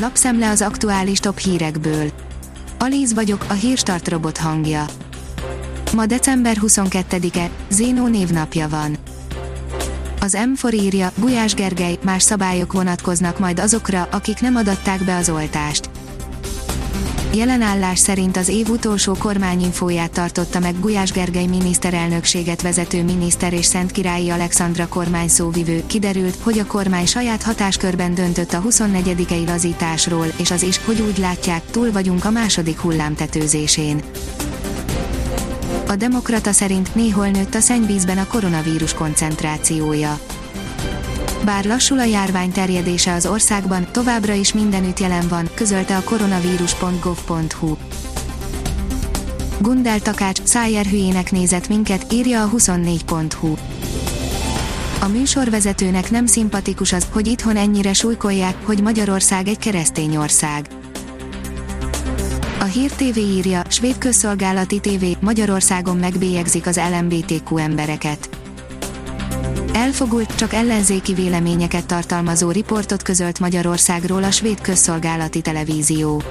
Lapszemle az aktuális top hírekből. Alíz vagyok, a hírstart robot hangja. Ma december 22-e, Zénó névnapja van. Az M4 írja, Gulyás Gergely, más szabályok vonatkoznak majd azokra, akik nem adatták be az oltást. Jelen állás szerint az év utolsó kormányinfóját tartotta meg Gulyás Gergely miniszterelnökséget vezető miniszter és Szentkirályi Alexandra kormány szóvivő. Kiderült, hogy a kormány saját hatáskörben döntött a 24. lazításról, és az is, hogy úgy látják, túl vagyunk a második hullám tetőzésén. A Demokrata szerint néhol nőtt a szennyvízben a koronavírus koncentrációja. Bár lassul a járvány terjedése az országban, továbbra is mindenütt jelen van, közölte a koronavírus.gov.hu. Gundel Takács szájer hülyének nézett minket, írja a 24.hu. A műsorvezetőnek nem szimpatikus az, hogy itthon ennyire súlykolják, hogy Magyarország egy keresztény ország. A Hír TV írja, svéd közszolgálati TV, Magyarországon megbélyegzik az LMBTQ embereket. Elfogult, csak ellenzéki véleményeket tartalmazó riportot közölt Magyarországról a svéd közszolgálati televízió.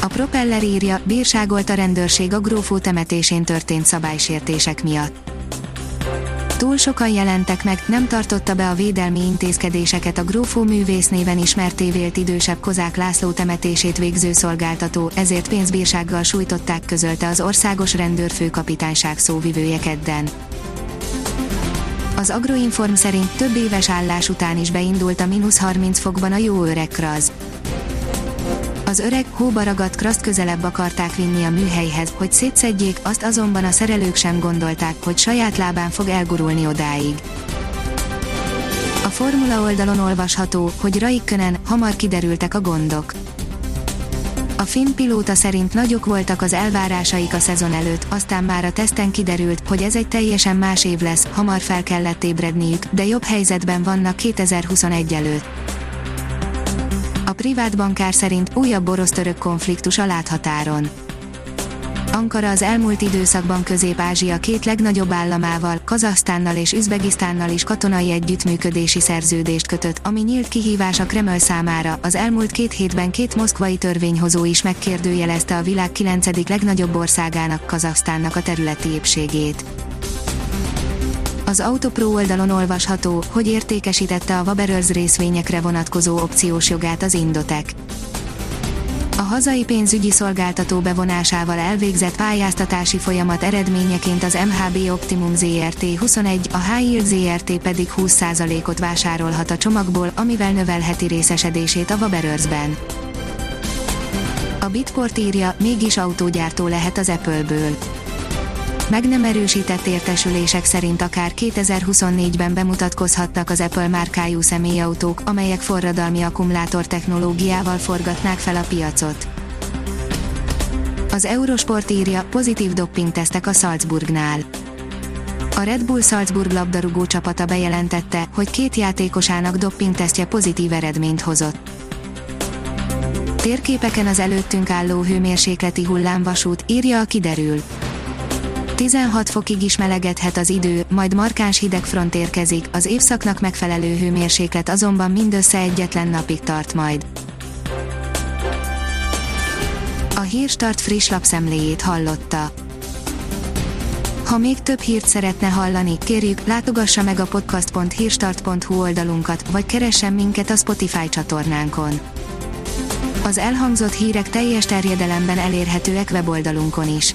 A propeller írja, bírságolt a rendőrség a grófó temetésén történt szabálysértések miatt. Túl sokan jelentek meg, nem tartotta be a védelmi intézkedéseket a grófó művész néven ismert tévélt idősebb Kozák László temetését végző szolgáltató, ezért pénzbírsággal sújtották közölte az országos rendőrfőkapitányság szóvivője kedden. Az Agroinform szerint több éves állás után is beindult a mínusz 30 fokban a jó öreg kraz. Az öreg, hóba ragadt kraszt közelebb akarták vinni a műhelyhez, hogy szétszedjék, azt azonban a szerelők sem gondolták, hogy saját lábán fog elgurulni odáig. A Formula oldalon olvasható, hogy Raikkonen hamar kiderültek a gondok. A finn pilóta szerint nagyok voltak az elvárásaik a szezon előtt, aztán már a teszten kiderült, hogy ez egy teljesen más év lesz, hamar fel kellett ébredniük, de jobb helyzetben vannak 2021 előtt. A privát bankár szerint újabb orosz-török konfliktus a láthatáron. Ankara az elmúlt időszakban Közép-Ázsia két legnagyobb államával, Kazasztánnal és Üzbegisztánnal is katonai együttműködési szerződést kötött, ami nyílt kihívás a Kreml számára. Az elmúlt két hétben két moszkvai törvényhozó is megkérdőjelezte a világ kilencedik legnagyobb országának, Kazasztánnak a területi épségét. Az Autopro oldalon olvasható, hogy értékesítette a Waberers részvényekre vonatkozó opciós jogát az Indotek a hazai pénzügyi szolgáltató bevonásával elvégzett pályáztatási folyamat eredményeként az MHB Optimum ZRT 21, a High ZRT pedig 20%-ot vásárolhat a csomagból, amivel növelheti részesedését a Waberers-ben. A Bitport írja, mégis autógyártó lehet az Apple-ből meg nem erősített értesülések szerint akár 2024-ben bemutatkozhattak az Apple márkájú személyautók, amelyek forradalmi akkumulátor technológiával forgatnák fel a piacot. Az Eurosport írja, pozitív doppingtesztek a Salzburgnál. A Red Bull Salzburg labdarúgó csapata bejelentette, hogy két játékosának doppingtesztje pozitív eredményt hozott. Térképeken az előttünk álló hőmérsékleti hullámvasút, írja a kiderül. 16 fokig is melegedhet az idő, majd markáns hidegfront érkezik, az évszaknak megfelelő hőmérséklet azonban mindössze egyetlen napig tart majd. A Hírstart friss lapszemléjét hallotta. Ha még több hírt szeretne hallani, kérjük, látogassa meg a podcast.hírstart.hu oldalunkat, vagy keressen minket a Spotify csatornánkon. Az elhangzott hírek teljes terjedelemben elérhetőek weboldalunkon is.